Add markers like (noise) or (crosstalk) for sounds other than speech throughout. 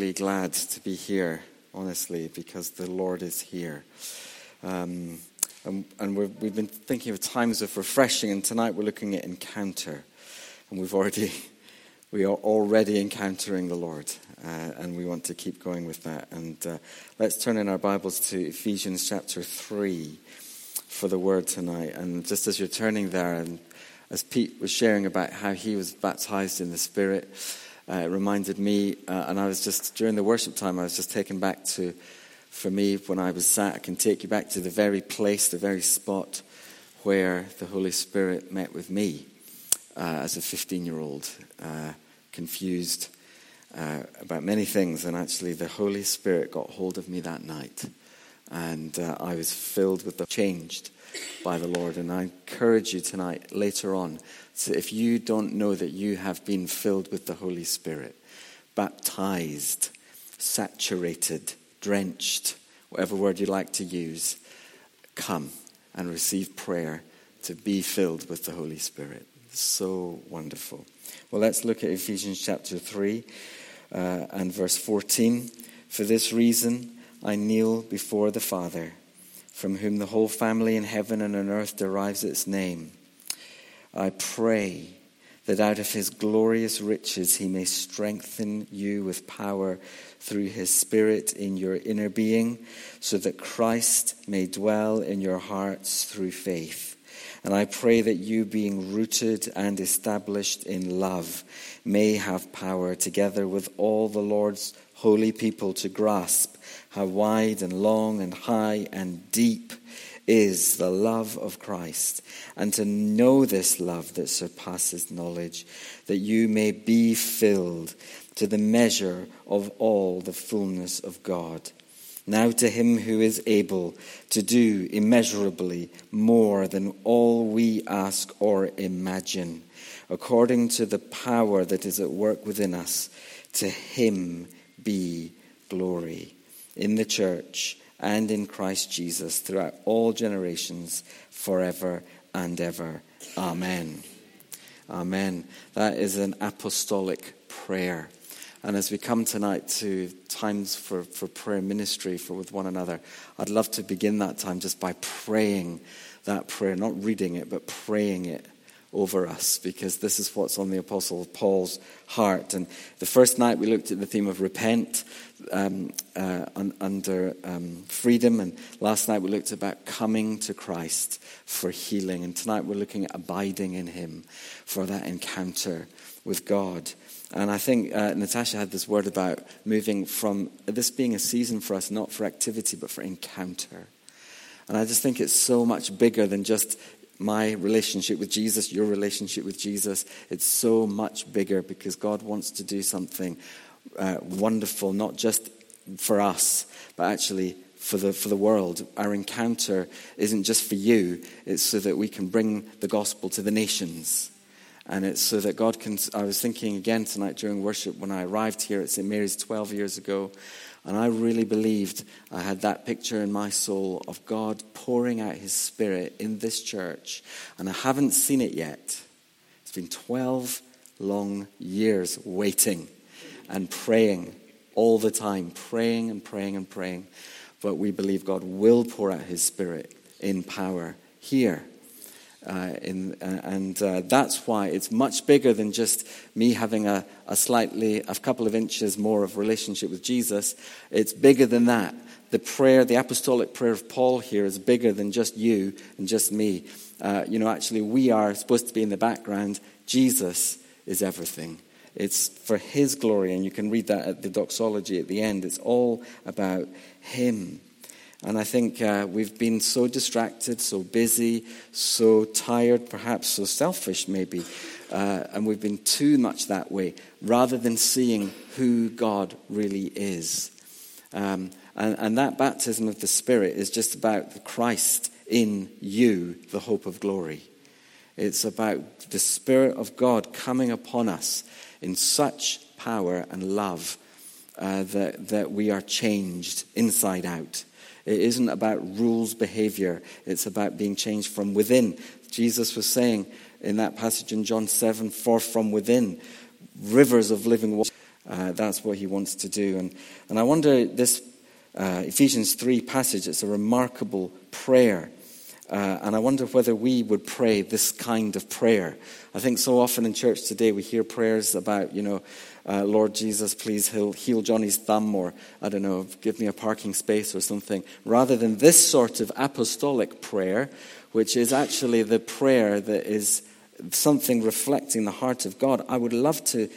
really glad to be here, honestly, because the Lord is here. Um, and, and we have been thinking of times of refreshing, and tonight we're looking at encounter. And we've already, (laughs) we are already encountering the Lord, uh, and we want to keep going with that. And uh, let's turn in our Bibles to Ephesians chapter 3 for the word tonight. And just as you're turning there, and as Pete was sharing about how he was baptized in the Spirit, uh, reminded me, uh, and I was just, during the worship time, I was just taken back to, for me, when I was sat, I can take you back to the very place, the very spot where the Holy Spirit met with me uh, as a 15 year old, uh, confused uh, about many things. And actually, the Holy Spirit got hold of me that night. And uh, I was filled with the changed by the Lord. And I encourage you tonight, later on, if you don't know that you have been filled with the Holy Spirit, baptized, saturated, drenched, whatever word you like to use, come and receive prayer to be filled with the Holy Spirit. So wonderful. Well, let's look at Ephesians chapter 3 uh, and verse 14. For this reason, I kneel before the Father from whom the whole family in heaven and on earth derives its name. I pray that out of his glorious riches he may strengthen you with power through his Spirit in your inner being, so that Christ may dwell in your hearts through faith. And I pray that you, being rooted and established in love, may have power, together with all the Lord's holy people, to grasp how wide and long and high and deep is the love of Christ, and to know this love that surpasses knowledge, that you may be filled to the measure of all the fullness of God. Now to him who is able to do immeasurably more than all we ask or imagine, according to the power that is at work within us, to him be glory in the church and in Christ Jesus throughout all generations, forever and ever. Amen. Amen. That is an apostolic prayer. And as we come tonight to times for, for prayer ministry for with one another, I'd love to begin that time just by praying that prayer, not reading it, but praying it over us because this is what's on the Apostle Paul's heart. And the first night we looked at the theme of repent um, uh, un- under um, freedom, and last night we looked about coming to Christ for healing. And tonight we're looking at abiding in Him for that encounter with God. And I think uh, Natasha had this word about moving from this being a season for us, not for activity, but for encounter. And I just think it's so much bigger than just my relationship with Jesus, your relationship with Jesus, it's so much bigger because God wants to do something uh, wonderful, not just for us, but actually for the, for the world. Our encounter isn't just for you, it's so that we can bring the gospel to the nations. And it's so that God can. I was thinking again tonight during worship when I arrived here at St. Mary's 12 years ago. And I really believed I had that picture in my soul of God pouring out his spirit in this church. And I haven't seen it yet. It's been 12 long years waiting and praying all the time, praying and praying and praying. But we believe God will pour out his spirit in power here. Uh, in, uh, and uh, that's why it's much bigger than just me having a, a slightly, a couple of inches more of relationship with Jesus. It's bigger than that. The prayer, the apostolic prayer of Paul here is bigger than just you and just me. Uh, you know, actually, we are supposed to be in the background. Jesus is everything. It's for his glory, and you can read that at the doxology at the end. It's all about him. And I think uh, we've been so distracted, so busy, so tired, perhaps so selfish, maybe. Uh, and we've been too much that way rather than seeing who God really is. Um, and, and that baptism of the Spirit is just about the Christ in you, the hope of glory. It's about the Spirit of God coming upon us in such power and love uh, that, that we are changed inside out. It isn't about rules behavior, it's about being changed from within. Jesus was saying in that passage in John 7 For from within, rivers of living water. Uh, that's what he wants to do. And, and I wonder, this uh, Ephesians 3 passage, it's a remarkable prayer. Uh, and I wonder whether we would pray this kind of prayer. I think so often in church today we hear prayers about, you know, uh, Lord Jesus, please heal, heal Johnny's thumb, or I don't know, give me a parking space or something, rather than this sort of apostolic prayer, which is actually the prayer that is something reflecting the heart of God. I would love to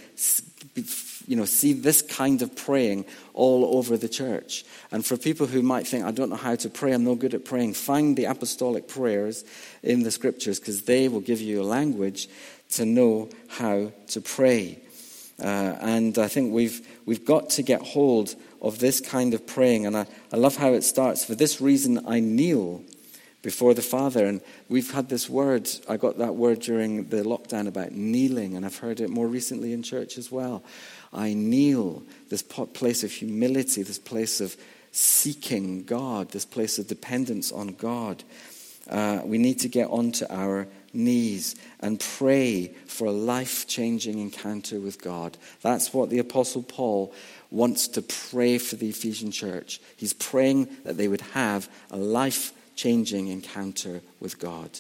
you know, see this kind of praying all over the church. And for people who might think, I don't know how to pray, I'm no good at praying, find the apostolic prayers in the scriptures because they will give you a language to know how to pray. Uh, and I think we've, we've got to get hold of this kind of praying. And I, I love how it starts. For this reason, I kneel before the Father. And we've had this word, I got that word during the lockdown about kneeling, and I've heard it more recently in church as well. I kneel, this place of humility, this place of seeking God, this place of dependence on God. Uh, we need to get onto our knees and pray for a life changing encounter with God. That's what the Apostle Paul wants to pray for the Ephesian church. He's praying that they would have a life changing encounter with God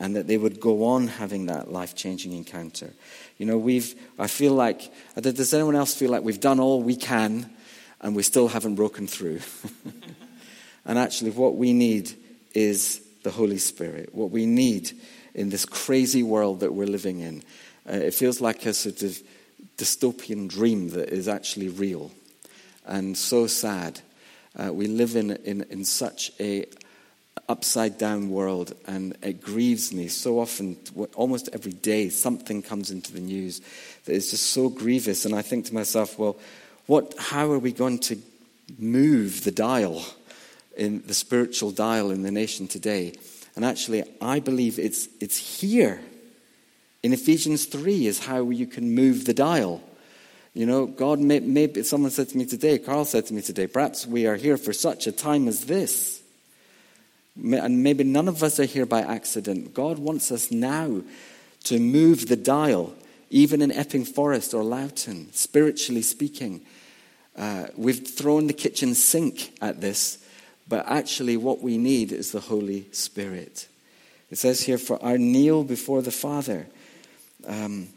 and that they would go on having that life changing encounter. You know, we've, I feel like, does anyone else feel like we've done all we can and we still haven't broken through? (laughs) and actually, what we need is the Holy Spirit. What we need in this crazy world that we're living in. Uh, it feels like a sort of dystopian dream that is actually real and so sad. Uh, we live in, in, in such a upside down world, and it grieves me so often. Almost every day, something comes into the news that is just so grievous, and I think to myself, well, what? How are we going to move the dial in the spiritual dial in the nation today? And actually, I believe it's it's here in Ephesians three is how you can move the dial. You know, God may, maybe someone said to me today, Carl said to me today, perhaps we are here for such a time as this and maybe none of us are here by accident. God wants us now to move the dial, even in Epping Forest or Loughton, spiritually speaking. Uh, we've thrown the kitchen sink at this, but actually, what we need is the Holy Spirit. It says here, For our kneel before the Father. Um,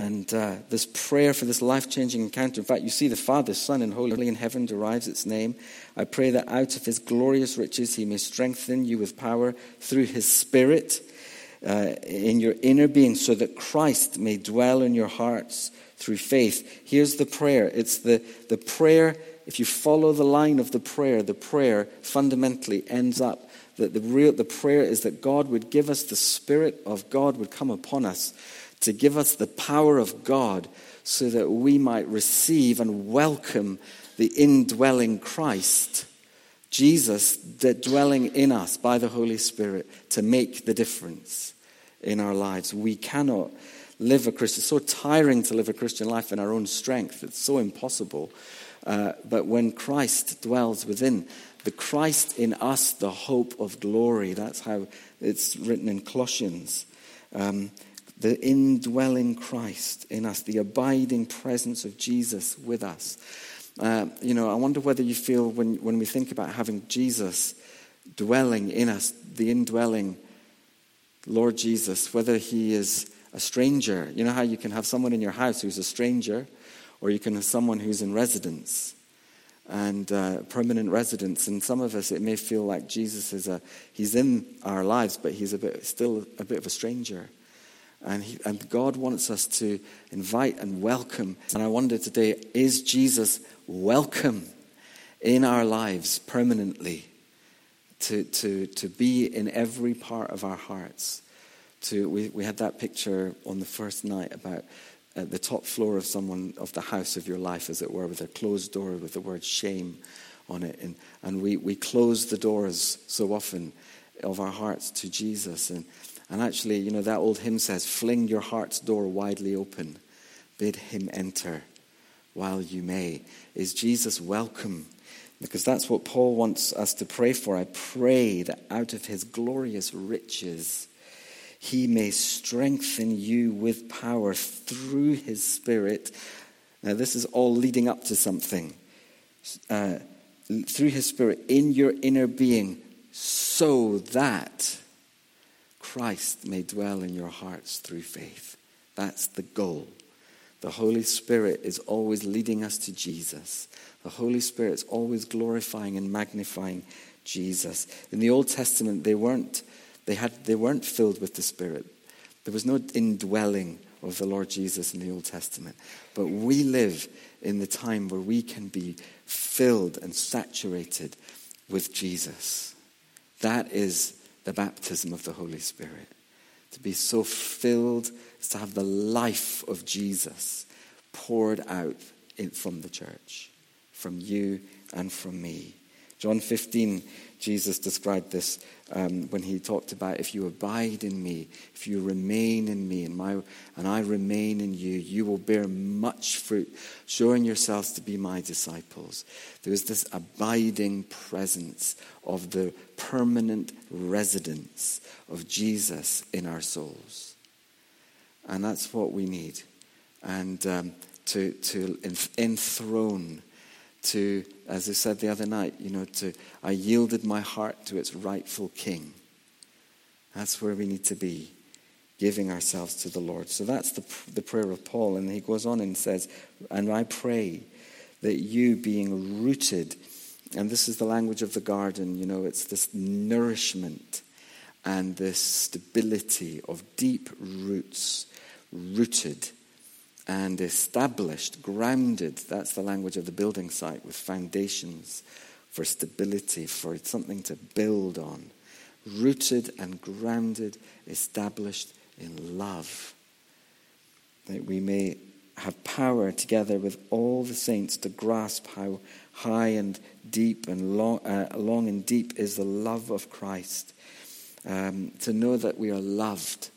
and uh, this prayer for this life changing encounter, in fact, you see the Father, Son, and Holy in heaven derives its name. I pray that out of his glorious riches he may strengthen you with power through his Spirit uh, in your inner being, so that Christ may dwell in your hearts through faith. Here's the prayer it's the, the prayer, if you follow the line of the prayer, the prayer fundamentally ends up that the, real, the prayer is that God would give us the Spirit of God would come upon us to give us the power of God so that we might receive and welcome the indwelling Christ, Jesus, dwelling in us by the Holy Spirit to make the difference in our lives. We cannot live a Christian, it's so tiring to live a Christian life in our own strength, it's so impossible. Uh, but when Christ dwells within, the Christ in us, the hope of glory, that's how it's written in Colossians. Um, the indwelling Christ in us, the abiding presence of Jesus with us. Uh, you know, I wonder whether you feel when, when we think about having Jesus dwelling in us, the indwelling Lord Jesus, whether he is a stranger. You know how you can have someone in your house who's a stranger, or you can have someone who's in residence and uh, permanent residence. And some of us, it may feel like Jesus is a, he's in our lives, but he's a bit, still a bit of a stranger. And, he, and God wants us to invite and welcome. And I wonder today is Jesus welcome in our lives permanently to, to, to be in every part of our hearts? To, we, we had that picture on the first night about uh, the top floor of someone, of the house of your life, as it were, with a closed door with the word shame on it. And, and we, we close the doors so often of our hearts to Jesus. And, and actually, you know, that old hymn says, Fling your heart's door widely open, bid him enter while you may. Is Jesus welcome? Because that's what Paul wants us to pray for. I pray that out of his glorious riches, he may strengthen you with power through his Spirit. Now, this is all leading up to something. Uh, through his Spirit in your inner being, so that Christ may dwell in your hearts through faith. That's the goal. The Holy Spirit is always leading us to Jesus. The Holy Spirit is always glorifying and magnifying Jesus. In the Old Testament, they weren't, they had, they weren't filled with the Spirit. There was no indwelling of the Lord Jesus in the Old Testament. But we live in the time where we can be filled and saturated with Jesus. That is the baptism of the Holy Spirit. To be so filled is to have the life of Jesus poured out in, from the church, from you and from me. John 15, Jesus described this um, when he talked about if you abide in me, if you remain in me, and, my, and I remain in you, you will bear much fruit, showing yourselves to be my disciples. There is this abiding presence of the permanent residence of Jesus in our souls. And that's what we need. And um, to, to enthrone to, as I said the other night, you know, to I yielded my heart to its rightful king. That's where we need to be, giving ourselves to the Lord. So that's the, the prayer of Paul. And he goes on and says, And I pray that you, being rooted, and this is the language of the garden, you know, it's this nourishment and this stability of deep roots, rooted and established, grounded. That's the language of the building site with foundations for stability, for something to build on. Rooted and grounded, established in love. That we may have power together with all the saints to grasp how high and deep and long, uh, long and deep is the love of Christ. Um, to know that we are loved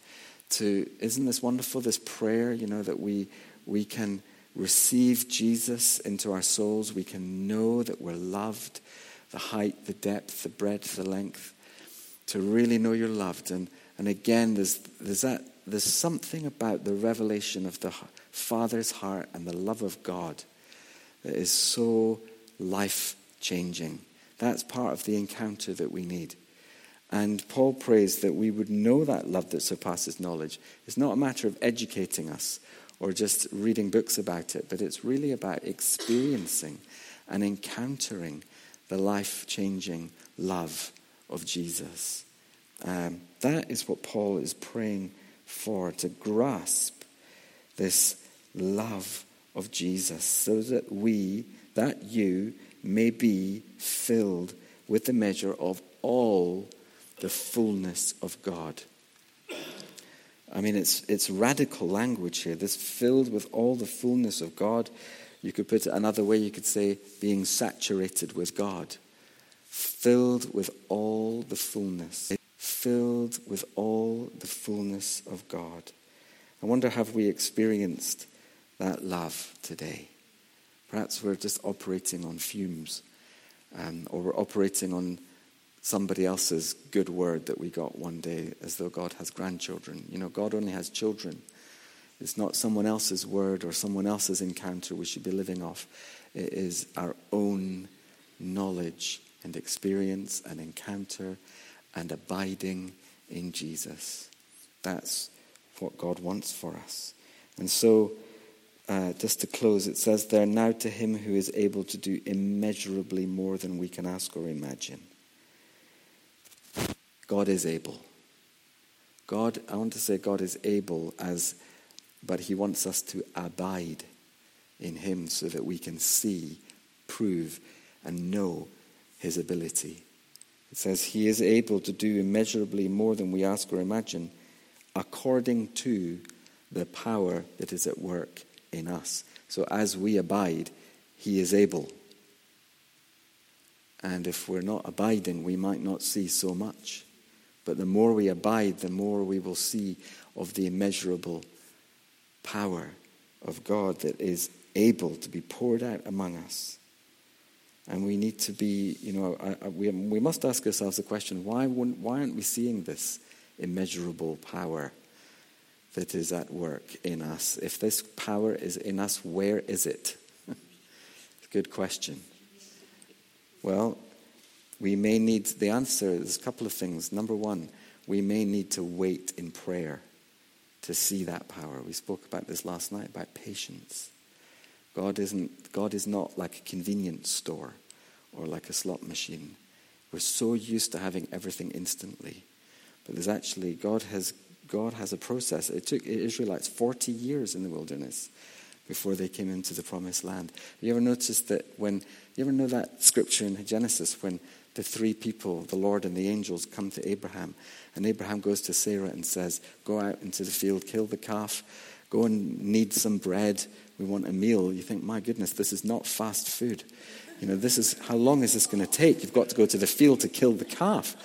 to, isn't this wonderful, this prayer, you know, that we, we can receive Jesus into our souls. We can know that we're loved, the height, the depth, the breadth, the length, to really know you're loved. And, and again, there's, there's, that, there's something about the revelation of the Father's heart and the love of God that is so life changing. That's part of the encounter that we need. And Paul prays that we would know that love that surpasses knowledge. It's not a matter of educating us or just reading books about it, but it's really about experiencing and encountering the life changing love of Jesus. Um, that is what Paul is praying for to grasp this love of Jesus so that we, that you, may be filled with the measure of all the fullness of God. I mean, it's, it's radical language here. This filled with all the fullness of God. You could put it another way, you could say being saturated with God. Filled with all the fullness. Filled with all the fullness of God. I wonder, have we experienced that love today? Perhaps we're just operating on fumes, um, or we're operating on somebody else's good word that we got one day as though God has grandchildren. You know, God only has children. It's not someone else's word or someone else's encounter we should be living off. It is our own knowledge and experience and encounter and abiding in Jesus. That's what God wants for us. And so, uh, just to close, it says there, now to him who is able to do immeasurably more than we can ask or imagine. God is able. God, I want to say God is able as, but He wants us to abide in Him so that we can see, prove, and know His ability. It says He is able to do immeasurably more than we ask or imagine, according to the power that is at work in us. So as we abide, He is able. And if we're not abiding, we might not see so much. But the more we abide, the more we will see of the immeasurable power of God that is able to be poured out among us. And we need to be, you know, we must ask ourselves the question why, why aren't we seeing this immeasurable power that is at work in us. If this power is in us, where is it? (laughs) Good question. Well, we may need the answer. There's a couple of things. Number one, we may need to wait in prayer to see that power. We spoke about this last night about patience. God isn't God is not like a convenience store or like a slot machine. We're so used to having everything instantly. But there's actually God has God has a process. It took Israelites 40 years in the wilderness before they came into the promised land. You ever noticed that when you ever know that scripture in Genesis when the three people, the Lord and the angels, come to Abraham. And Abraham goes to Sarah and says, Go out into the field, kill the calf, go and knead some bread. We want a meal. You think, My goodness, this is not fast food. You know, this is how long is this going to take? You've got to go to the field to kill the calf.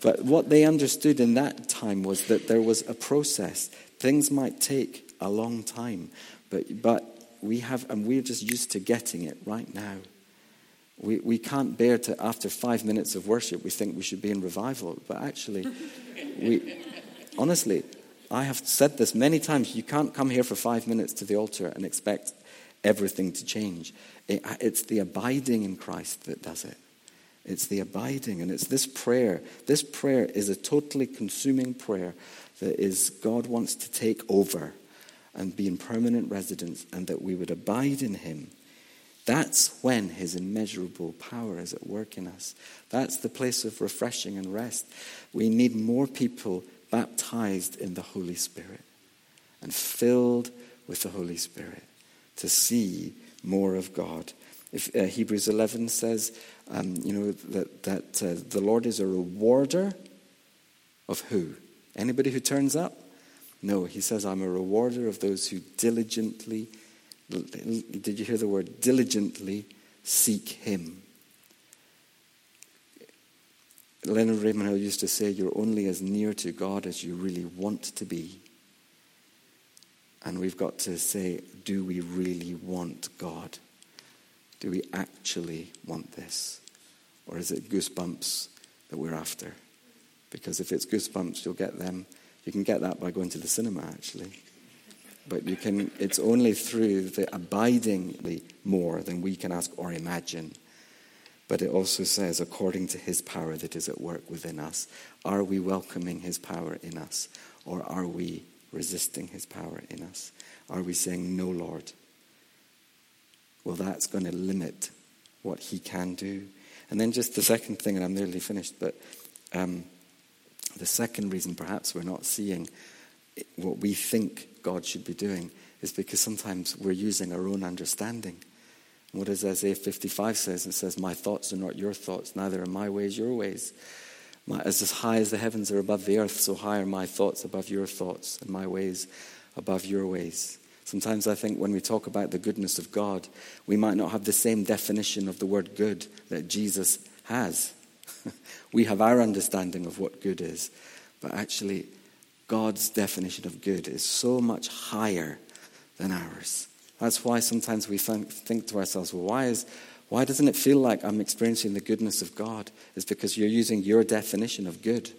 But what they understood in that time was that there was a process. Things might take a long time, but, but we have, and we're just used to getting it right now. We, we can't bear to, after five minutes of worship, we think we should be in revival. But actually, we, honestly, I have said this many times. You can't come here for five minutes to the altar and expect everything to change. It, it's the abiding in Christ that does it. It's the abiding, and it's this prayer. This prayer is a totally consuming prayer that is God wants to take over and be in permanent residence, and that we would abide in Him that's when his immeasurable power is at work in us. That's the place of refreshing and rest. We need more people baptized in the Holy Spirit and filled with the Holy Spirit to see more of God. If uh, Hebrews 11 says, um, you know, that, that uh, the Lord is a rewarder of who? Anybody who turns up? No, he says, I'm a rewarder of those who diligently did you hear the word diligently seek him? Leonard Ravenhill used to say, You're only as near to God as you really want to be. And we've got to say, Do we really want God? Do we actually want this? Or is it goosebumps that we're after? Because if it's goosebumps, you'll get them. You can get that by going to the cinema, actually. But you can, it's only through the abidingly more than we can ask or imagine. But it also says, according to his power that is at work within us. Are we welcoming his power in us? Or are we resisting his power in us? Are we saying, No, Lord? Well, that's going to limit what he can do. And then just the second thing, and I'm nearly finished, but um, the second reason perhaps we're not seeing what we think God should be doing is because sometimes we're using our own understanding. what does Isaiah 55 says? It says, My thoughts are not your thoughts, neither are my ways your ways. My, as high as the heavens are above the earth, so high are my thoughts above your thoughts, and my ways above your ways. Sometimes I think when we talk about the goodness of God, we might not have the same definition of the word good that Jesus has. (laughs) we have our understanding of what good is, but actually, God's definition of good is so much higher than ours. That's why sometimes we think to ourselves, well, why, is, why doesn't it feel like I'm experiencing the goodness of God? It's because you're using your definition of good,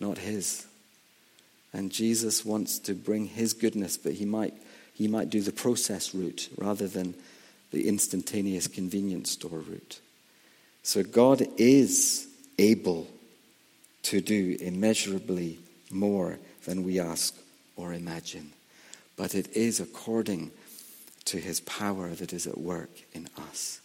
not His. And Jesus wants to bring His goodness, but He might, he might do the process route rather than the instantaneous convenience store route. So God is able to do immeasurably more than we ask or imagine. But it is according to his power that is at work in us.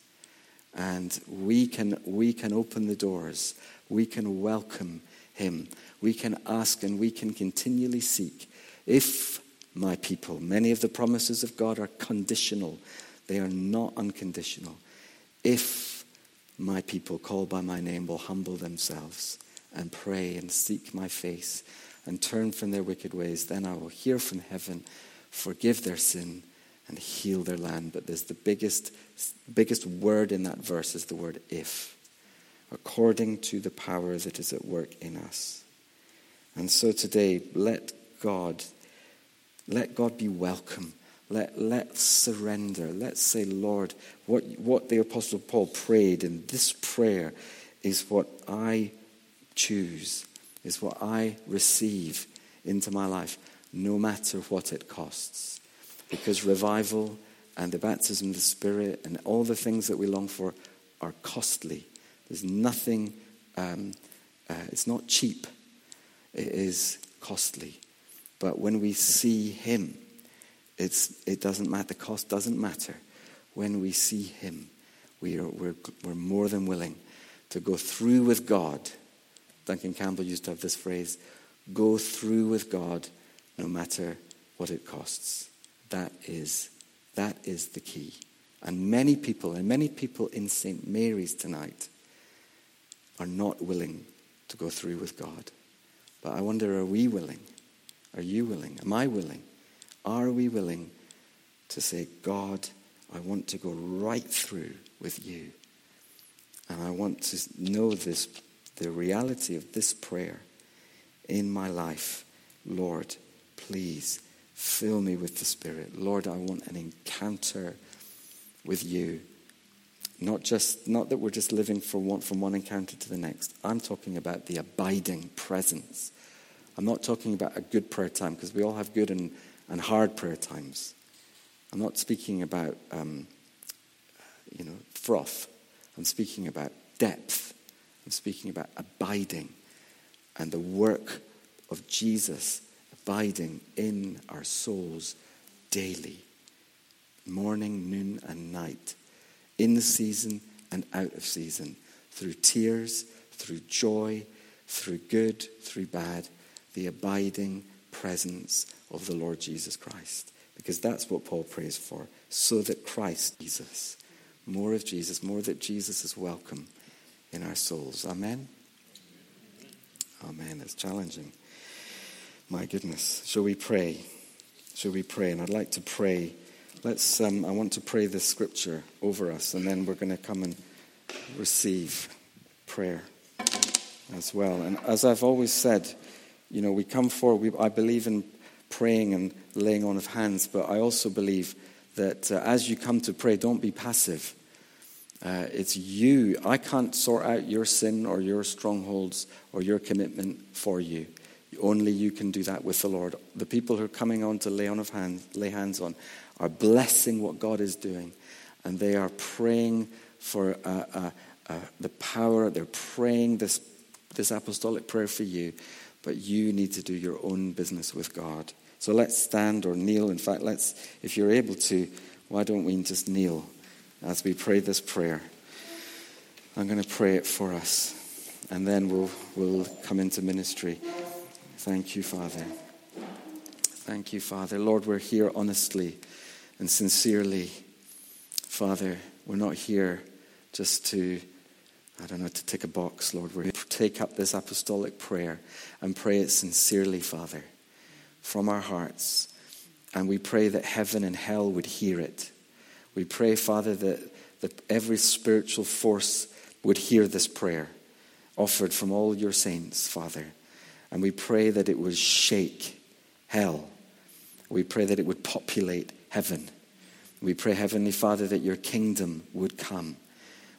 And we can, we can open the doors. We can welcome him. We can ask and we can continually seek. If my people, many of the promises of God are conditional, they are not unconditional. If my people called by my name will humble themselves and pray and seek my face and turn from their wicked ways, then I will hear from heaven, forgive their sin, and heal their land. But there's the biggest, biggest word in that verse is the word if, according to the power that is at work in us. And so today, let God, let God be welcome. Let, let's surrender. Let's say, Lord, what, what the Apostle Paul prayed in this prayer is what I choose is what I receive into my life. no matter what it costs. Because revival and the baptism of the Spirit and all the things that we long for are costly. There's nothing, um, uh, it's not cheap, it is costly. But when we see Him, it's, it doesn't matter, the cost doesn't matter. When we see Him, we are, we're, we're more than willing to go through with God. Duncan Campbell used to have this phrase go through with God no matter what it costs. That is, that is the key. And many people, and many people in St. Mary's tonight, are not willing to go through with God. But I wonder are we willing? Are you willing? Am I willing? Are we willing to say, God, I want to go right through with you? And I want to know this, the reality of this prayer in my life. Lord, please fill me with the Spirit. Lord, I want an encounter with you. Not just not that we're just living one, from one encounter to the next. I'm talking about the abiding presence. I'm not talking about a good prayer time because we all have good and, and hard prayer times. I'm not speaking about um, you know froth. I'm speaking about depth. I'm speaking about abiding and the work of Jesus abiding in our souls daily, morning, noon, and night, in the season and out of season, through tears, through joy, through good, through bad, the abiding presence of the Lord Jesus Christ. Because that's what Paul prays for, so that Christ, Jesus, more of Jesus, more that Jesus is welcome in our souls. Amen? Amen. It's challenging. My goodness. Shall we pray? Shall we pray? And I'd like to pray. Let's, um, I want to pray this scripture over us, and then we're going to come and receive prayer as well. And as I've always said, you know, we come forward, we, I believe in praying and laying on of hands, but I also believe that uh, as you come to pray, don't be passive. Uh, it's you. I can't sort out your sin or your strongholds or your commitment for you. Only you can do that with the Lord. The people who are coming on to lay on of hands, lay hands on, are blessing what God is doing, and they are praying for uh, uh, uh, the power. They're praying this this apostolic prayer for you, but you need to do your own business with God. So let's stand or kneel. In fact, let's, if you're able to, why don't we just kneel? As we pray this prayer. I'm going to pray it for us, and then we'll, we'll come into ministry. Thank you, Father. Thank you, Father. Lord, we're here honestly and sincerely. Father, we're not here just to, I don't know, to tick a box, Lord. We're here to take up this apostolic prayer and pray it sincerely, Father, from our hearts. And we pray that heaven and hell would hear it. We pray, Father, that, that every spiritual force would hear this prayer offered from all your saints, Father. And we pray that it would shake hell. We pray that it would populate heaven. We pray, Heavenly Father, that your kingdom would come.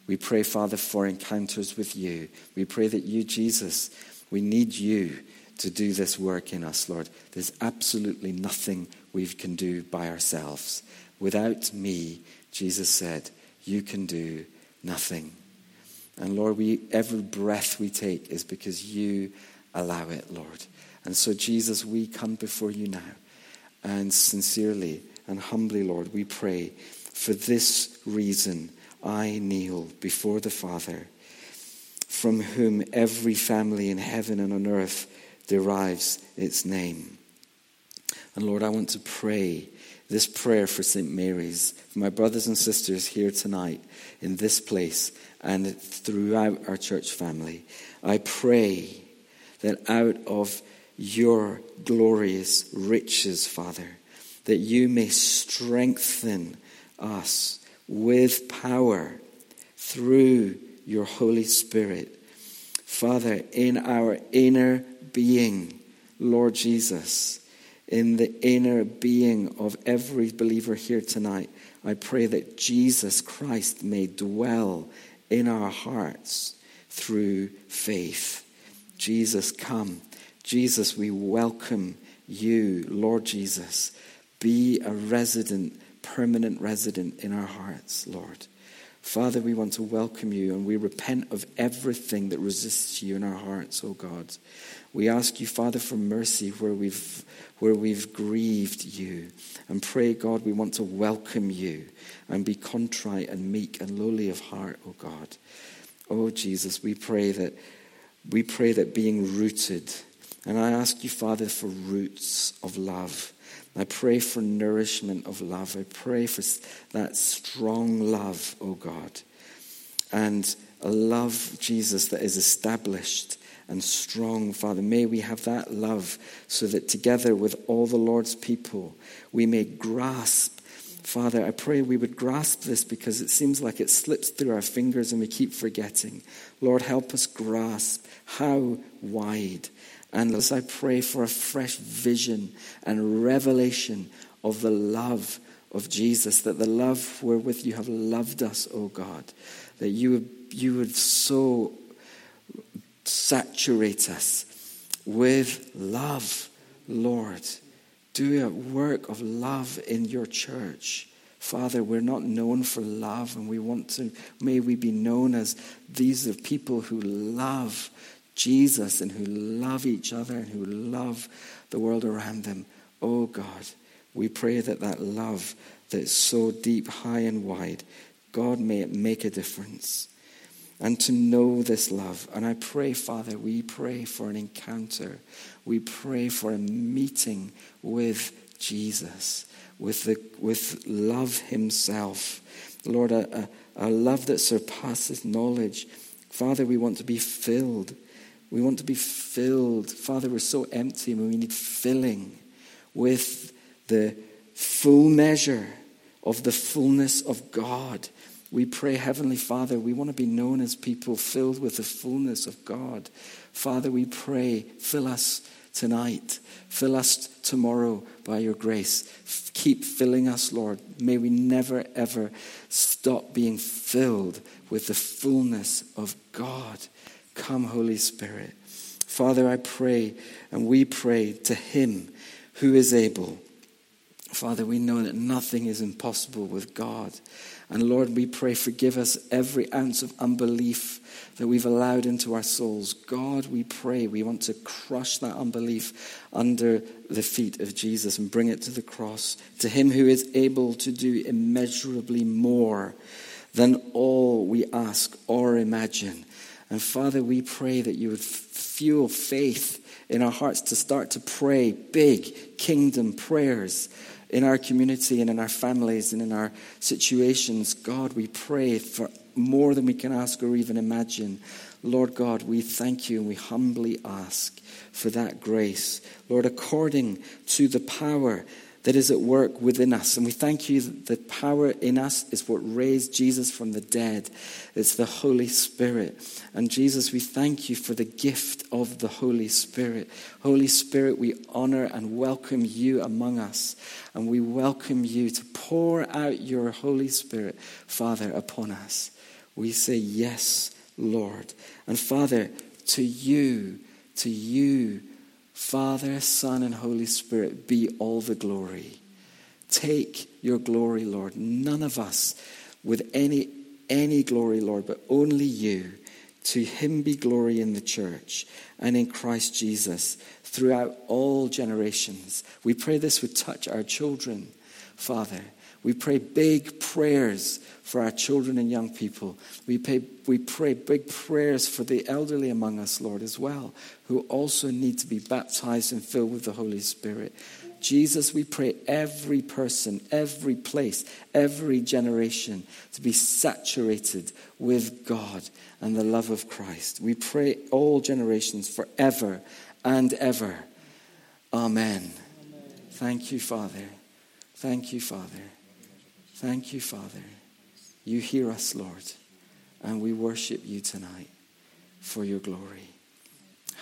We pray, Father, for encounters with you. We pray that you, Jesus, we need you to do this work in us, Lord. There's absolutely nothing we can do by ourselves. Without me, Jesus said, you can do nothing. And Lord, we, every breath we take is because you allow it, Lord. And so, Jesus, we come before you now. And sincerely and humbly, Lord, we pray for this reason I kneel before the Father, from whom every family in heaven and on earth derives its name. And Lord, I want to pray this prayer for St. Mary's, for my brothers and sisters here tonight in this place and throughout our church family. I pray that out of your glorious riches, Father, that you may strengthen us with power through your Holy Spirit. Father, in our inner being, Lord Jesus, in the inner being of every believer here tonight. I pray that Jesus Christ may dwell in our hearts through faith. Jesus, come. Jesus, we welcome you, Lord Jesus, be a resident, permanent resident in our hearts, Lord. Father, we want to welcome you and we repent of everything that resists you in our hearts, O oh God. We ask you, Father, for mercy where we've, where we've grieved you. And pray, God, we want to welcome you and be contrite and meek and lowly of heart, O oh God. Oh Jesus, we pray that we pray that being rooted, and I ask you, Father, for roots of love I pray for nourishment of love. I pray for that strong love, oh God. And a love, Jesus, that is established and strong, Father. May we have that love so that together with all the Lord's people, we may grasp. Father, I pray we would grasp this because it seems like it slips through our fingers and we keep forgetting. Lord, help us grasp how wide and as I pray for a fresh vision and revelation of the love of Jesus, that the love wherewith you have loved us, O God, that you would, you would so saturate us with love, Lord. Do a work of love in your church. Father, we're not known for love, and we want to, may we be known as these are people who love Jesus and who love each other and who love the world around them. Oh God, we pray that that love that's so deep, high, and wide, God, may it make a difference. And to know this love. And I pray, Father, we pray for an encounter. We pray for a meeting with Jesus, with, the, with love Himself. Lord, a, a, a love that surpasses knowledge. Father, we want to be filled we want to be filled. Father, we're so empty and we need filling with the full measure of the fullness of God. We pray, Heavenly Father, we want to be known as people filled with the fullness of God. Father, we pray, fill us tonight. Fill us tomorrow by your grace. Keep filling us, Lord. May we never, ever stop being filled with the fullness of God. Come, Holy Spirit. Father, I pray and we pray to Him who is able. Father, we know that nothing is impossible with God. And Lord, we pray, forgive us every ounce of unbelief that we've allowed into our souls. God, we pray, we want to crush that unbelief under the feet of Jesus and bring it to the cross, to Him who is able to do immeasurably more than all we ask or imagine. And Father, we pray that you would fuel faith in our hearts to start to pray big kingdom prayers in our community and in our families and in our situations. God, we pray for more than we can ask or even imagine. Lord God, we thank you and we humbly ask for that grace. Lord, according to the power that is at work within us. And we thank you that the power in us is what raised Jesus from the dead. It's the Holy Spirit. And Jesus, we thank you for the gift of the Holy Spirit. Holy Spirit, we honor and welcome you among us. And we welcome you to pour out your Holy Spirit, Father, upon us. We say, Yes, Lord. And Father, to you, to you, Father, Son, and Holy Spirit, be all the glory. Take your glory, Lord. None of us with any, any glory, Lord, but only you. To him be glory in the church and in Christ Jesus throughout all generations. We pray this would touch our children, Father. We pray big prayers for our children and young people. We pray, we pray big prayers for the elderly among us, Lord, as well, who also need to be baptized and filled with the Holy Spirit. Jesus, we pray every person, every place, every generation to be saturated with God and the love of Christ. We pray all generations forever and ever. Amen. Amen. Thank you, Father. Thank you, Father. Thank you, Father. You hear us, Lord, and we worship you tonight for your glory.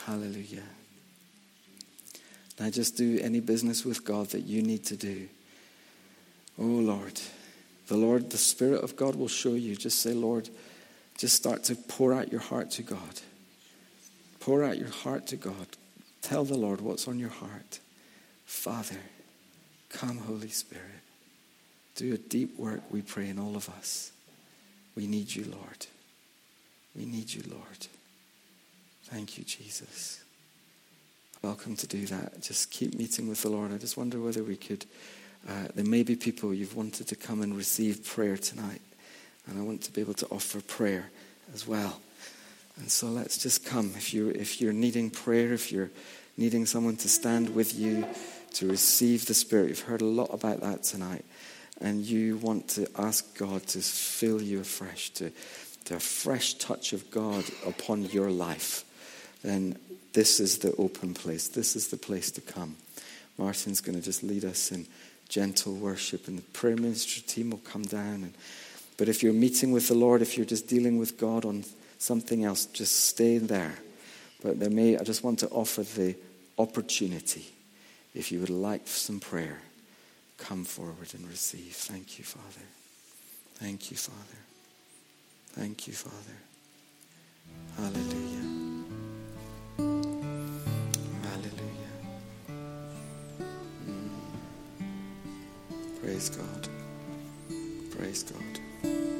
Hallelujah. Now, just do any business with God that you need to do. Oh, Lord. The Lord, the Spirit of God will show you. Just say, Lord, just start to pour out your heart to God. Pour out your heart to God. Tell the Lord what's on your heart. Father, come, Holy Spirit. Do a deep work, we pray, in all of us. We need you, Lord. We need you, Lord. Thank you, Jesus. Welcome to do that. Just keep meeting with the Lord. I just wonder whether we could. Uh, there may be people you've wanted to come and receive prayer tonight, and I want to be able to offer prayer as well. And so let's just come. If you if you're needing prayer, if you're needing someone to stand with you to receive the Spirit, you've heard a lot about that tonight, and you want to ask God to fill you afresh, to to a fresh touch of God upon your life, then this is the open place. This is the place to come. Martin's going to just lead us in gentle worship, and the prayer ministry team will come down. And, but if you're meeting with the Lord, if you're just dealing with God on something else, just stay there. But there may, I just want to offer the opportunity. If you would like some prayer, come forward and receive. Thank you, Father. Thank you, Father. Thank you, Father. Hallelujah. Hallelujah. Mm. Praise God. Praise God.